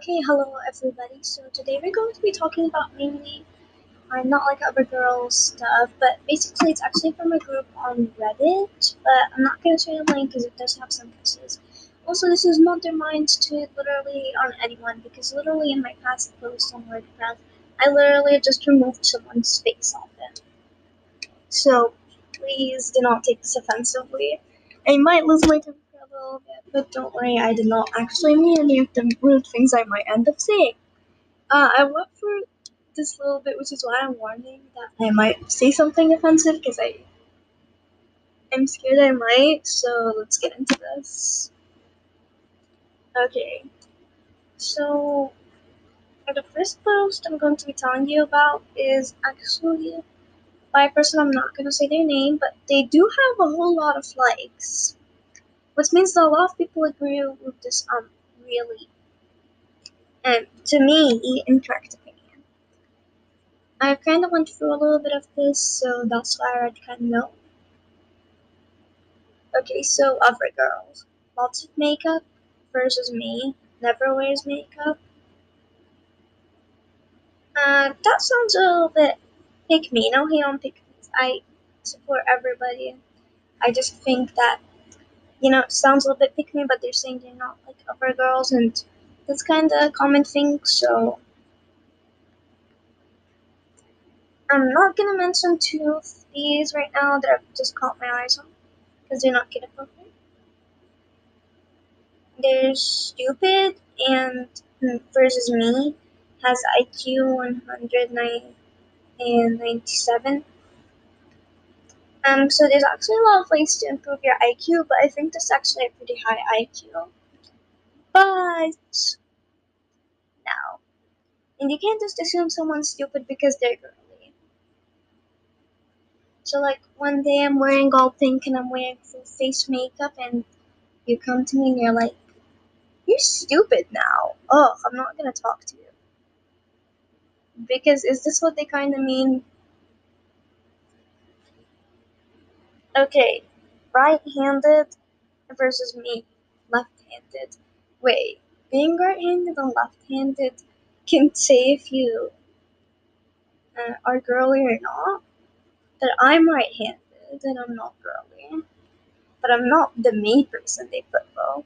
Okay, hello everybody. So today we're going to be talking about mainly, uh, not like other girls stuff, but basically it's actually from a group on Reddit. But I'm not going to share the link because it does have some curses. Also, this is not their minds to literally on anyone because literally in my past post on WordPress, I literally just removed someone's face off it. So please do not take this offensively. I might lose my temper little bit, but don't worry, I did not actually mean any of the rude things I might end up saying. Uh, I went for this little bit, which is why I'm warning that I might say something offensive because I am scared I might. So let's get into this. Okay, so the first post I'm going to be telling you about is actually by a person I'm not going to say their name, but they do have a whole lot of likes which means that a lot of people agree with this um really and to me incorrect opinion. I kind of went through a little bit of this, so that's why I kind of know. Okay, so other girls, lots of makeup versus me, never wears makeup. Uh, that sounds a little bit pick me. No hate on pick me. I support everybody. I just think that you know, it sounds a little bit pick me, but they're saying they're not like other girls, and that's kind of a common thing. So I'm not gonna mention two of these right now that I've just caught my eyes on because they're not kid appropriate. There's stupid and versus me has IQ 109 and 97. Um, so there's actually a lot of ways to improve your IQ, but I think this is actually a pretty high IQ. But now, and you can't just assume someone's stupid because they're girly. So like one day I'm wearing all pink and I'm wearing full face makeup, and you come to me and you're like, "You're stupid now." Oh, I'm not gonna talk to you. Because is this what they kind of mean? Okay, right-handed versus me, left-handed. Wait, being right-handed and left-handed can say if you uh, are girly or not. That I'm right-handed and I'm not girly, but I'm not the me person they put though.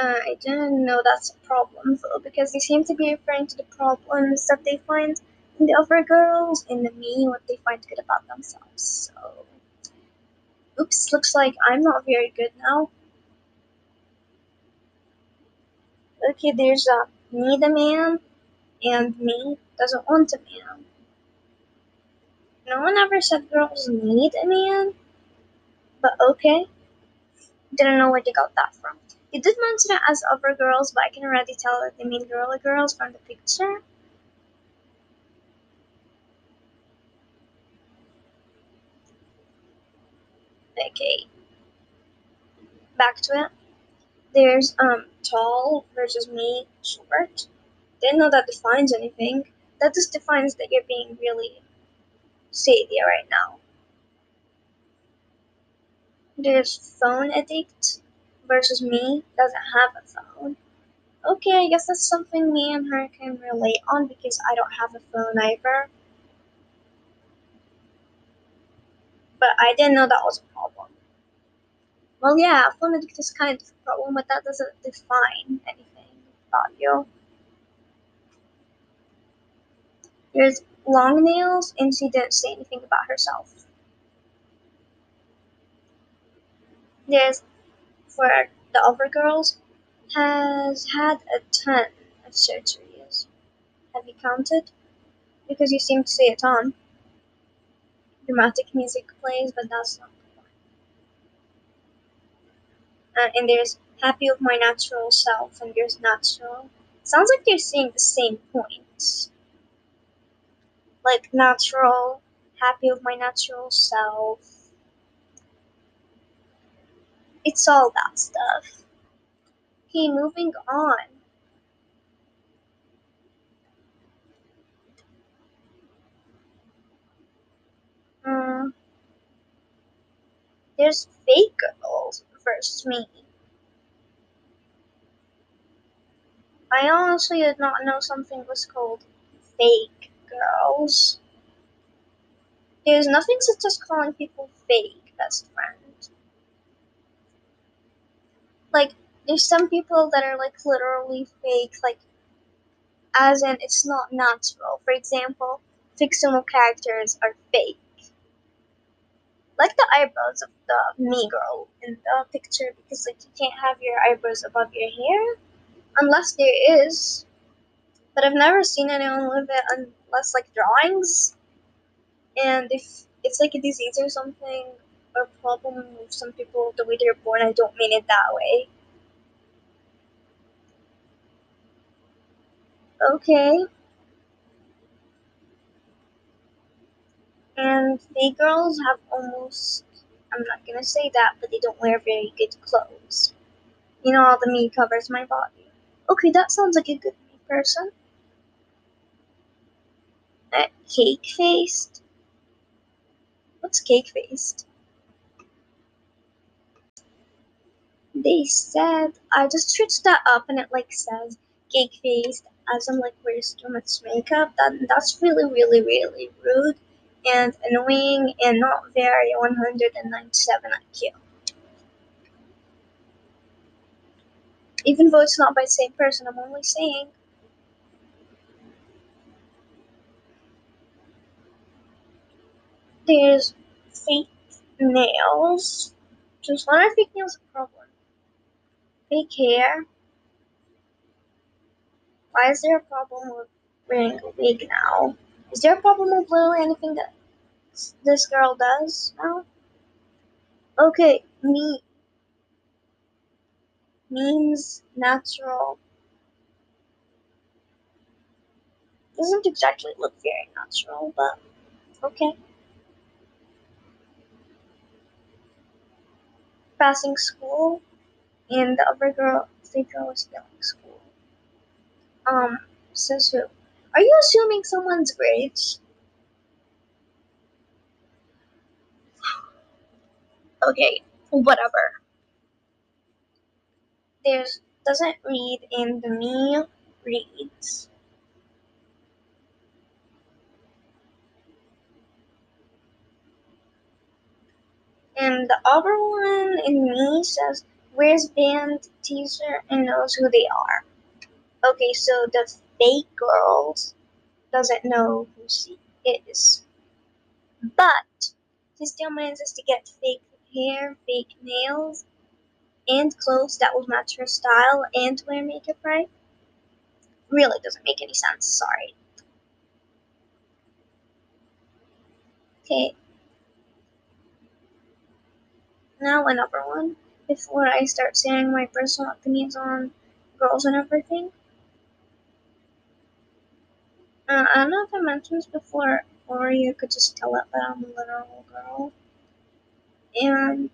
I didn't know that's a problem though, because they seem to be referring to the problems that they find in the other girls, in the me, what they find good about themselves. So, oops, looks like I'm not very good now. Okay, there's a need a man, and me doesn't want a man. No one ever said girls need a man, but okay. Didn't know where they got that from. You did mention it as other girls, but I can already tell that they mean girly girls from the picture. Okay. Back to it. There's um tall versus me short. Didn't know that defines anything. That just defines that you're being really shady right now. There's phone addict versus me doesn't have a phone. Okay, I guess that's something me and her can relate on because I don't have a phone either. But I didn't know that was a problem. Well, yeah, phone addict is kind of a problem, but that doesn't define anything about you. There's long nails, and she didn't say anything about herself. There's, for the other girls, has had a ton of surgeries. Have you counted? Because you seem to say a ton. Dramatic music plays, but that's not the point. Uh, and there's happy with my natural self, and there's natural. Sounds like you're saying the same points. Like natural, happy with my natural self. It's all that stuff. Okay, moving on. Hmm. there's fake girls versus me. I honestly did not know something was called fake girls. There's nothing such as calling people fake best friend. Like, there's some people that are like literally fake, like, as in it's not natural. For example, fictional characters are fake. Like the eyebrows of the me girl in the picture, because like you can't have your eyebrows above your hair unless there is. But I've never seen anyone with it unless like drawings. And if it's like a disease or something, or problem with some people the way they're born, I don't mean it that way. Okay. And they girls have almost, I'm not gonna say that, but they don't wear very good clothes. You know, all the me covers my body. Okay, that sounds like a good person. Uh, cake faced? What's cake faced? They said, I just searched that up and it like says cake faced as I'm like wears too much makeup. That, that's really, really, really rude and annoying and not very 197 IQ. Even though it's not by the same person, I'm only saying. There's fake nails. Just why are fake nails a problem? Fake hair. Why is there a problem with wearing a wig now? Is there a problem with literally anything that this girl does now? Okay, me means natural. Doesn't exactly look very natural, but okay. Passing school, and the other girl, the girl is failing school. Um, says who? Are you assuming someone's grades? Okay, whatever. There's doesn't read in the me reads. And the other one in me says, Where's band teaser and knows who they are? Okay, so the fake girls doesn't know who she is. But he still manages to get fake hair, fake nails, and clothes that will match her style and wear makeup right. Really doesn't make any sense, sorry. Okay. Now another one before I start saying my personal opinions on girls and everything. Uh, I don't know if I mentioned this before, or you could just tell it, but I'm a literal girl. And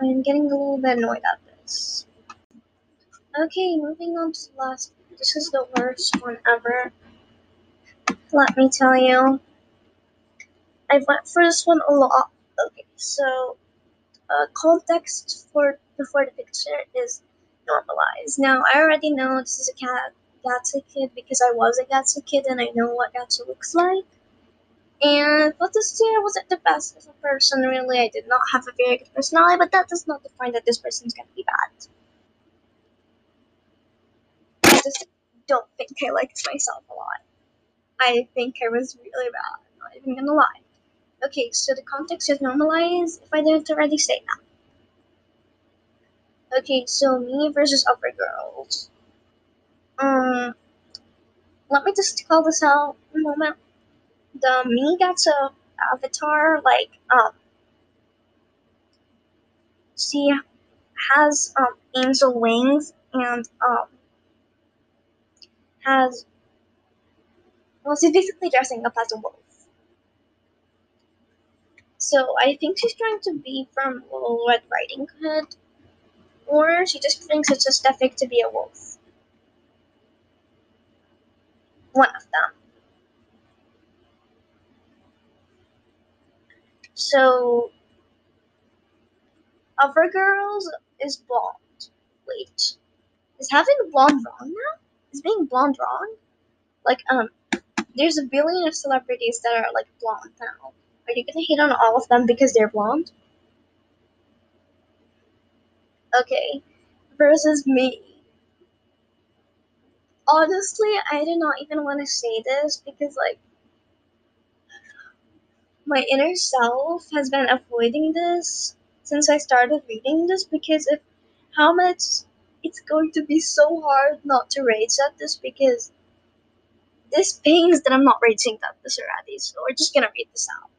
I'm getting a little bit annoyed at this. Okay, moving on to the last. This is the worst one ever. Let me tell you. I went for this one a lot. Okay, so uh, context for before the picture is normalized. Now I already know this is a cat gacha kid because I was a gacha kid and I know what gacha looks like. And but this year wasn't the best as a person, really. I did not have a very good personality, but that does not define that this person is gonna be bad. I just don't think I liked myself a lot. I think I was really bad, I'm not even gonna lie. Okay, so the context is normalized if I didn't already say that. Okay, so me versus other girls. Um, let me just call this out a moment. The me gets a avatar like um she has um angel wings and um has well she's basically dressing up as a wolf. So I think she's trying to be from Little Red Riding Hood, or she just thinks it's aesthetic to be a wolf. One of them. So other girls is blonde. Wait, is having blonde wrong now? Is being blonde wrong? Like, um, there's a billion of celebrities that are like blonde now. Are you gonna hate on all of them because they're blonde? Okay, versus me. Honestly, I do not even want to say this because, like, my inner self has been avoiding this since I started reading this because of how much it's going to be so hard not to rage at this because this pains that I'm not raging at this already. So we're just gonna read this out.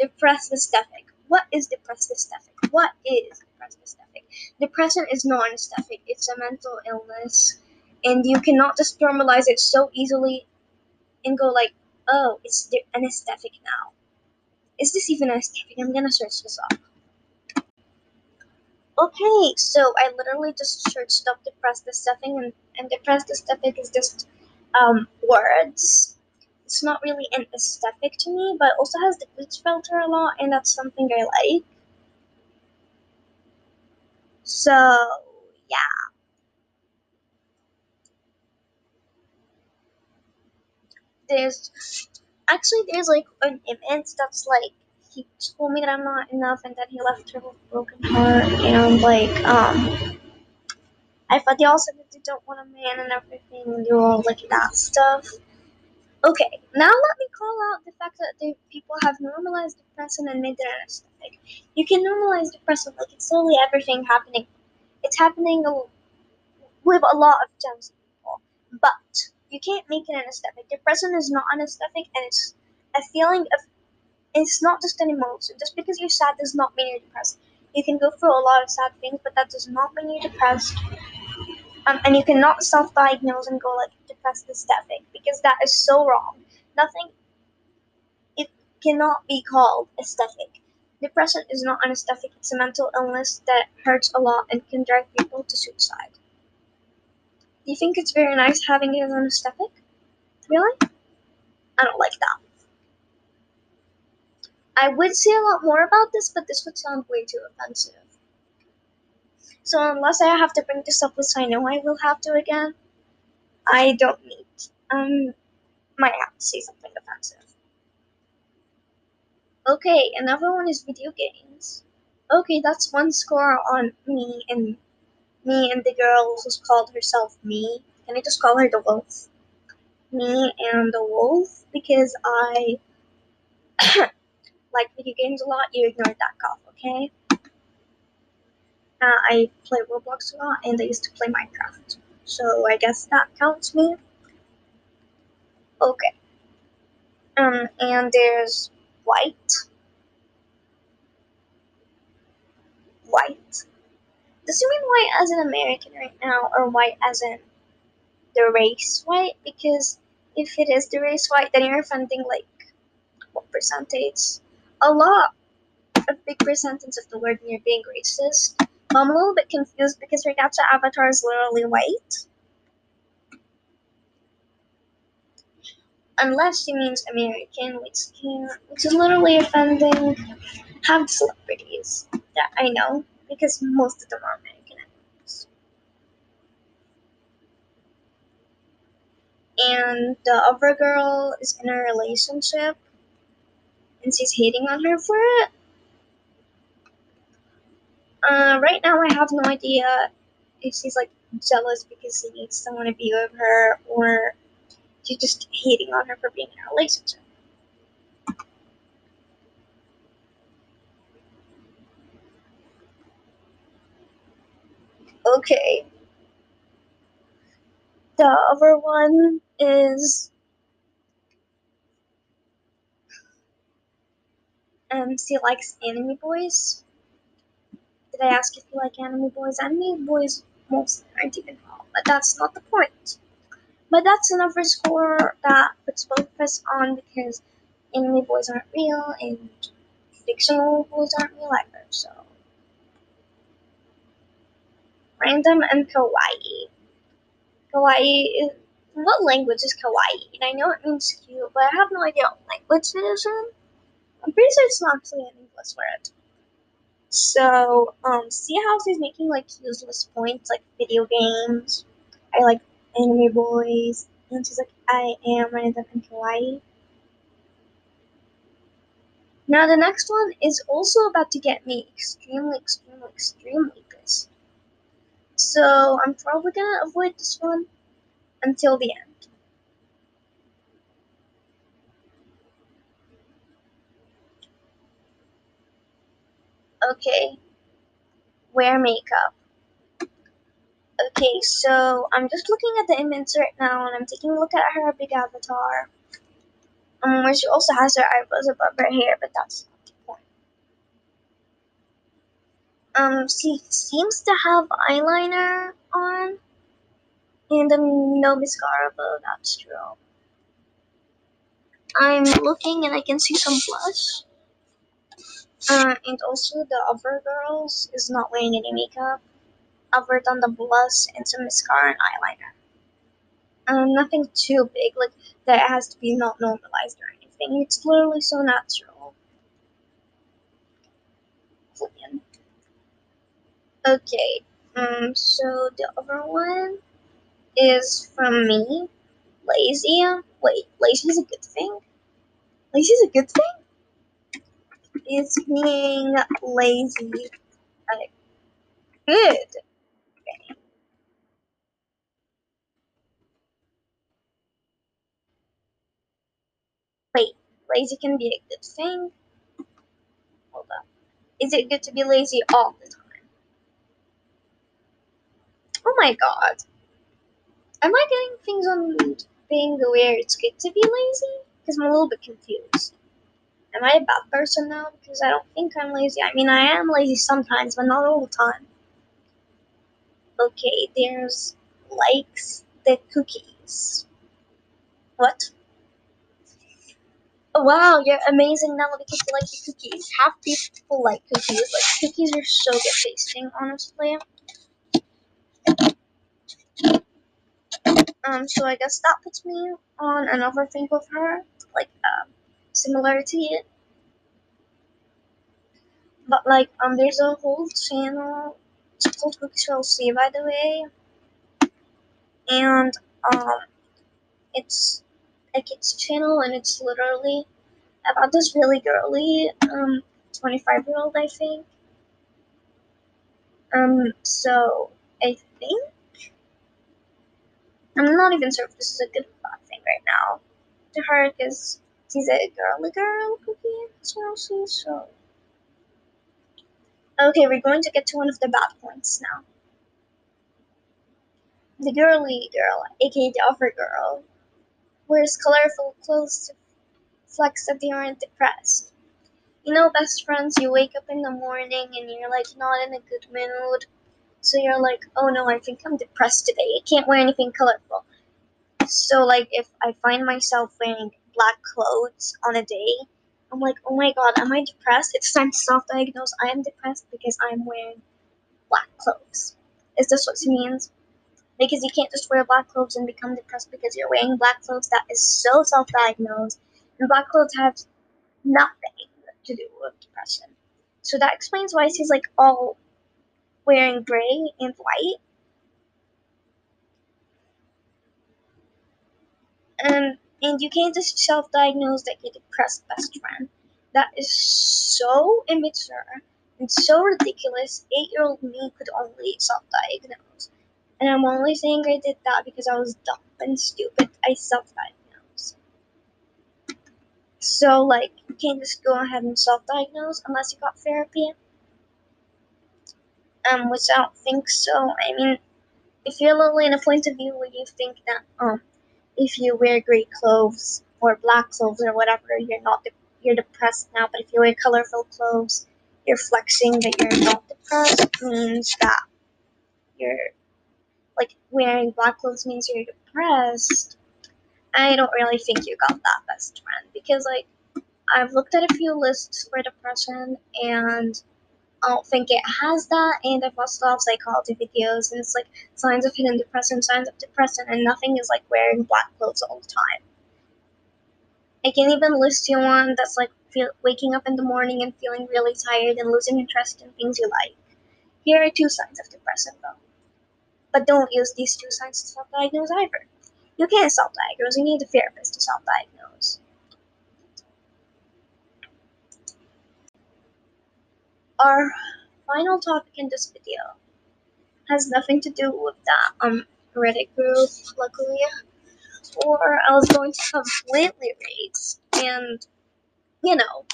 Depressed aesthetic. What is depressed aesthetic? What is depressed aesthetic? Depression is not an it's a mental illness. And you cannot just normalize it so easily and go like, oh, it's an aesthetic now. Is this even an aesthetic? I'm gonna search this up. Okay, so I literally just searched up depressed aesthetic and, and depressed aesthetic is just um, words. It's not really an aesthetic to me, but also has the glitch filter a lot, and that's something I like. So, yeah. There's actually there's like an image that's like he told me that I'm not enough and that he left her with a broken heart and like um I thought they also said they don't want a man and everything and do all like that stuff. Okay, now let me call out the fact that the people have normalized depression and made it an aesthetic. You can normalize depression like it's slowly everything happening. It's happening with a lot of gems people, but you can't make it an aesthetic. Depression is not an aesthetic, and it's a feeling of. It's not just an emotion. Just because you're sad does not mean you're depressed. You can go through a lot of sad things, but that does not mean you're depressed. Um, and you cannot self-diagnose and go like depressed aesthetic because that is so wrong. Nothing. It cannot be called aesthetic. Depression is not an aesthetic. It's a mental illness that hurts a lot and can drive people to suicide. Do you think it's very nice having it as an aesthetic? Really? I don't like that. I would say a lot more about this, but this would sound way too offensive. So unless I have to bring this up, which I know I will have to again, I don't need. Um, might have to say something offensive. Okay, another one is video games. Okay, that's one score on me and me and the girl who's called herself me. Can I just call her the wolf? Me and the wolf because I like video games a lot. You ignored that cough, okay? Uh, I play Roblox a lot, and I used to play Minecraft. So I guess that counts me. Okay. Um, and there's white. White. Does it mean white as an American right now, or white as in the race white? Because if it is the race white, then you're offending like what percentage? A lot. A big percentage of the word and you're being racist. I'm a little bit confused because her gacha avatar is literally white. Unless she means American, which can, which is literally offending half celebrities that I know because most of them are American. And the other girl is in a relationship and she's hating on her for it. Uh, right now, I have no idea if she's like jealous because she needs someone to be with her, or she's just hating on her for being in a relationship. Okay. The other one is um she likes anime boys. Did I ask if you like anime boys? Anime boys mostly aren't even hot, but that's not the point. But that's another score that puts both of us on because anime boys aren't real and fictional boys aren't real either, so. Random and kawaii. Kawaii is. What language is kawaii? And I know it means cute, but I have no idea what language it is in. I'm pretty sure it's not actually an English word. So, um, see how she's making like useless points like video games. I like anime boys, and she's like, I am random in kawaii. Now the next one is also about to get me extremely, extremely, extremely pissed. So I'm probably gonna avoid this one until the end. Okay, wear makeup. Okay, so I'm just looking at the image right now and I'm taking a look at her big avatar. Um, where she also has her eyebrows above her hair, but that's not the point. Um, she seems to have eyeliner on and um, no mascara, but that's true. I'm looking and I can see some blush. Uh, and also the other girls is not wearing any makeup I other than the blush and some mascara and eyeliner. Um, nothing too big, like that has to be not normalized or anything. It's literally so natural. Okay, um, so the other one is from me, lazy. Wait, lazy is a good thing? Lazy is a good thing? Is being lazy good? Wait, lazy can be a good thing? Hold up. Is it good to be lazy all the time? Oh my god. Am I getting things on being aware it's good to be lazy? Because I'm a little bit confused. Am I a bad person now? Because I don't think I'm lazy. I mean, I am lazy sometimes, but not all the time. Okay, there's likes the cookies. What? Oh, wow, you're amazing now because you like the cookies. Half people like cookies. Like, cookies are so good tasting, honestly. Um, so I guess that puts me on another thing with her, like, um, similarity. But, like, um, there's a whole channel, it's called Cookies for LC, by the way. And, um, it's, like, it's channel, and it's literally about this really girly, um, 25 year old, I think. Um, so I think I'm not even sure if this is a good thing right now to her because she's a girly girl cookie, so so. Okay, we're going to get to one of the bad points now. The girly girl, aka the other girl, wears colorful clothes to flex that they aren't depressed. You know, best friends, you wake up in the morning and you're like not in a good mood. So you're like, oh no, I think I'm depressed today. I can't wear anything colorful. So, like, if I find myself wearing black clothes on a day, I'm like, oh my god, am I depressed? It's time to self diagnose. I am depressed because I'm wearing black clothes. Is this what she means? Because you can't just wear black clothes and become depressed because you're wearing black clothes. That is so self diagnosed. And black clothes have nothing to do with depression. So that explains why she's like all wearing gray and white. And and you can't just self-diagnose that you're depressed best friend. That is so immature and so ridiculous. Eight-year-old me could only self-diagnose. And I'm only saying I did that because I was dumb and stupid. I self-diagnosed. So like you can't just go ahead and self-diagnose unless you got therapy. Um, which I don't think so. I mean, if you're literally in a point of view where you think that um if you wear gray clothes or black clothes or whatever, you're not de- you're depressed now. But if you wear colorful clothes, you're flexing that you're not depressed. Means that you're like wearing black clothes means you're depressed. I don't really think you got that best friend because like I've looked at a few lists for depression and I don't think it has that. And I've watched a lot of psychology videos, and it's like signs of hidden depression, signs of depression, and nothing is like wearing black clothes all the time. I can even list you one that's like feel, waking up in the morning and feeling really tired and losing interest in things you like. Here are two signs of depression though. But don't use these two signs to self-diagnose either. You can't self-diagnose, you need a therapist to self-diagnose. Our final topic in this video has nothing to do with that um Reddit group, luckily, or I was going to completely raise and you know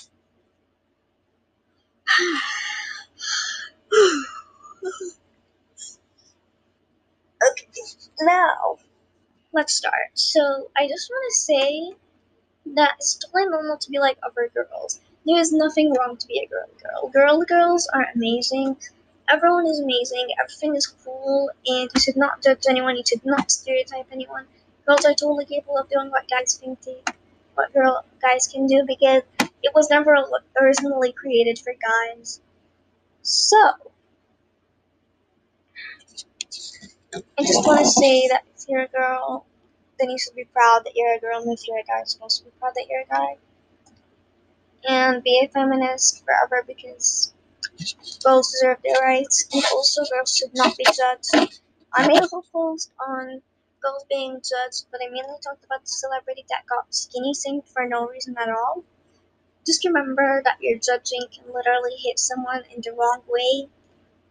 okay now let's start. So I just want to say that it's totally normal to be like other girls. There is nothing wrong to be a girl girl. Girl girls are amazing. Everyone is amazing. Everything is cool, and you should not judge anyone. You should not stereotype anyone. Girls are totally capable of doing what guys think they, what girl guys can do because it was never originally created for guys. So I just want to say that if you're a girl, then you should be proud that you're a girl, and if you're a guy, you're supposed to be proud that you're a guy. And be a feminist forever because girls deserve their rights, and also girls should not be judged. I made a whole post on girls being judged, but I mainly talked about the celebrity that got skinny shamed for no reason at all. Just remember that your judging can literally hit someone in the wrong way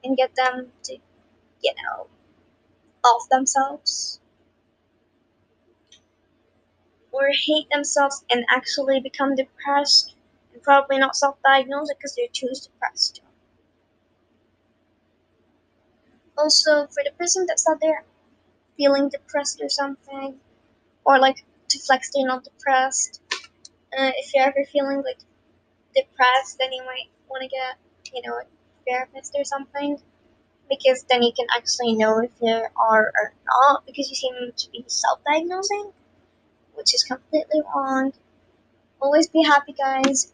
and get them to, you know, off themselves. Or hate themselves and actually become depressed and probably not self diagnose it because they're too depressed. Also, for the person that's out there feeling depressed or something, or like to flex they're not depressed, uh, if you're ever feeling like depressed, then you might want to get, you know, a therapist or something because then you can actually know if you are or not because you seem to be self-diagnosing which is completely wrong always be happy guys